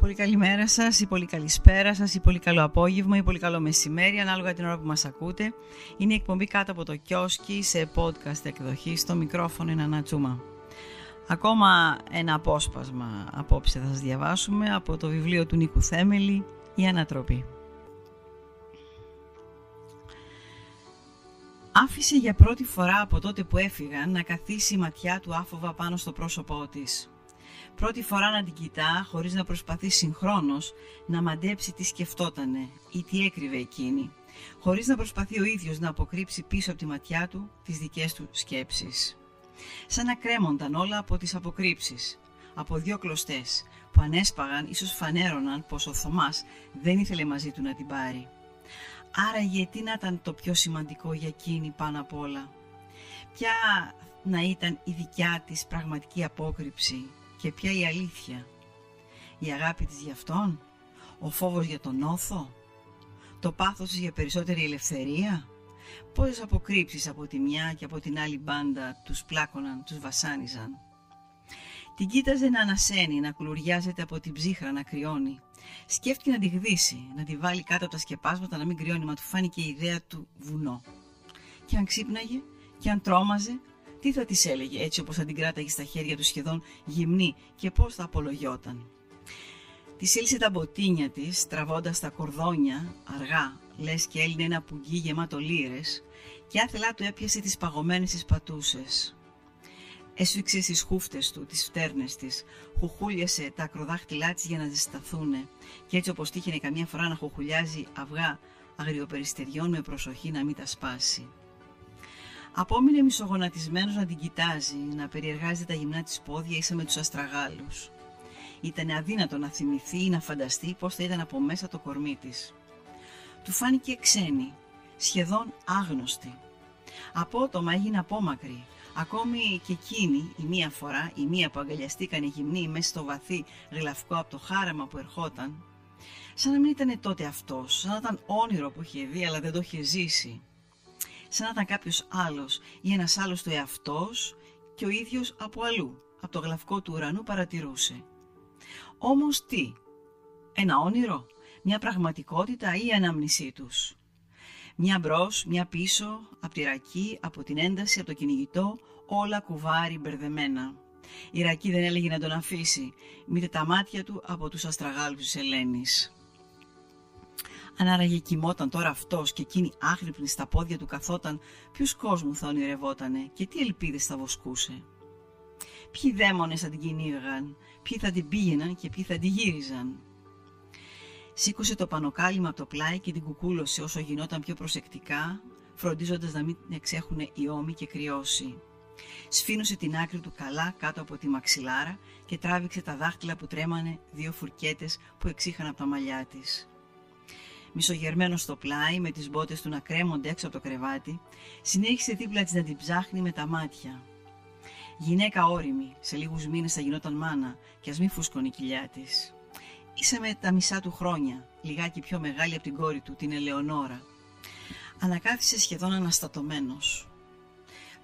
Πολύ καλημέρα σας ή πολύ καλησπέρα σας ή πολύ καλό απόγευμα ή πολύ καλό μεσημέρι ανάλογα την ώρα που μας ακούτε. Είναι η εκπομπή κάτω από το κιόσκι σε podcast εκδοχή στο μικρόφωνο είναι Ανατσούμα. Ακόμα ένα απόσπασμα απόψε θα σας διαβάσουμε από το βιβλίο του Νίκου Θέμελη «Η Ανατροπή». Άφησε για πρώτη φορά από τότε που έφυγαν να καθίσει η ματιά του άφοβα πάνω στο πρόσωπό της. Πρώτη φορά να την κοιτά χωρίς να προσπαθεί συγχρόνως να μαντέψει τι σκεφτότανε ή τι έκρυβε εκείνη, χωρίς να προσπαθεί ο ίδιος να αποκρύψει πίσω από τη ματιά του τις δικές του σκέψεις. Σαν να κρέμονταν όλα από τις αποκρύψεις, από δύο κλωστές που ανέσπαγαν ίσως φανέρωναν πως ο Θωμάς δεν ήθελε μαζί του να την πάρει. Άρα γιατί να ήταν το πιο σημαντικό για εκείνη πάνω απ' όλα; Ποια να ήταν η δικιά της πραγματική απόκρυψη; Και ποια η αλήθεια; Η αγάπη της για αυτόν, ο φόβος για τον όθο, το πάθος της για περισσότερη ελευθερία; Πόσες αποκρύψεις από τη μια και από την άλλη μπάντα τους πλάκωναν, τους βασάνιζαν; Την κοίταζε να ανασένει, να κουλουριάζεται από την ψύχρα, να κρυώνει. Σκέφτηκε να τη γδίσει, να τη βάλει κάτω από τα σκεπάσματα, να μην κρυώνει, μα του φάνηκε η ιδέα του βουνό. Και αν ξύπναγε, και αν τρόμαζε, τι θα της έλεγε έτσι όπως θα την κράταγε στα χέρια του σχεδόν γυμνή και πώς θα απολογιόταν. Της έλυσε τα μποτίνια της, τραβώντας τα κορδόνια, αργά, λες και έλυνε ένα πουγγί γεμάτο λύρες και άθελά του έπιασε τις παγωμένες τις πατούσες. Έσφιξε τις χούφτες του, τις φτέρνες της, χουχούλιασε τα ακροδάχτυλά της για να ζεσταθούνε και έτσι όπως τύχαινε καμιά φορά να χουχουλιάζει αυγά αγριοπεριστεριών με προσοχή να μην τα σπάσει. Απόμεινε μισογονατισμένος να την κοιτάζει, να περιεργάζεται τα γυμνά της πόδια ίσα με τους αστραγάλους. Ήταν αδύνατο να θυμηθεί ή να φανταστεί πώς θα ήταν από μέσα το κορμί της. Του φάνηκε ξένη, σχεδόν άγνωστη. Απότομα έγινε απόμακρη, ακόμη και εκείνη η μία φορά, η μία που αγκαλιαστήκαν οι γυμνοί μέσα στο βαθύ γλαυκό από το χάραμα που ερχόταν, σαν να μην ήταν τότε αυτός, σαν να ήταν όνειρο που είχε δει αλλά δεν το είχε ζήσει σαν να ήταν κάποιος άλλος ή ένας άλλος του εαυτός και ο ίδιος από αλλού, από το γλαυκό του ουρανού παρατηρούσε. Όμως τι, ένα όνειρο, μια πραγματικότητα ή η ανάμνησή τους. Μια μπρος, μια πίσω, από τη ρακή, από την ένταση, από το κυνηγητό, όλα κουβάρι μπερδεμένα. Η ρακή δεν έλεγε να τον αφήσει, μήτε τα μάτια του από τους αστραγάλους της Ελένης. Αν άραγε κοιμόταν τώρα αυτός και εκείνη άχρηπνη στα πόδια του καθόταν, ποιους κόσμου θα ονειρευότανε και τι ελπίδες θα βοσκούσε; Ποιοι δαίμονες θα την κυνήγαγαν, ποιοι θα την πήγαιναν και ποιοι θα την γύριζαν; Σήκωσε το πανοκάλυμα από το πλάι και την κουκούλωσε όσο γινόταν πιο προσεκτικά, φροντίζοντας να μην εξέχουν οι ώμοι και κρυώσει. Σφίνωσε την άκρη του καλά κάτω από τη μαξιλάρα και τράβηξε τα δάχτυλα που τρέμανε δύο φουρκέτες που εξήχαν από τα μαλλιά της μισογερμένος στο πλάι, με τις μπότες του να κρέμονται έξω από το κρεβάτι, συνέχισε δίπλα της να την ψάχνει με τα μάτια. Γυναίκα όρημη, σε λίγους μήνες θα γινόταν μάνα και ας μην φούσκωνε η κοιλιά της. Είσαι με τα μισά του χρόνια, λιγάκι πιο μεγάλη από την κόρη του, την Ελεονόρα. Ανακάθισε σχεδόν αναστατωμένος.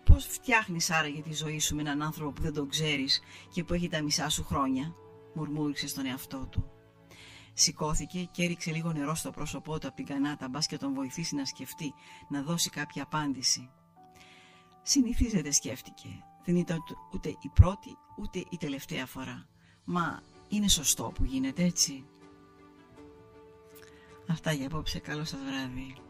Πώς φτιάχνεις άραγε τη ζωή σου με έναν άνθρωπο που δεν τον ξέρεις και που έχει τα μισά σου χρόνια, μουρμούριξε στον εαυτό του. Σηκώθηκε και έριξε λίγο νερό στο πρόσωπό του από την κανάτα, μπας και τον βοηθήσει να σκεφτεί, να δώσει κάποια απάντηση. Συνηθίζεται, σκέφτηκε. Δεν ήταν ούτε η πρώτη ούτε η τελευταία φορά. Μα είναι σωστό που γίνεται έτσι. Αυτά για απόψε. Καλό σας βράδυ.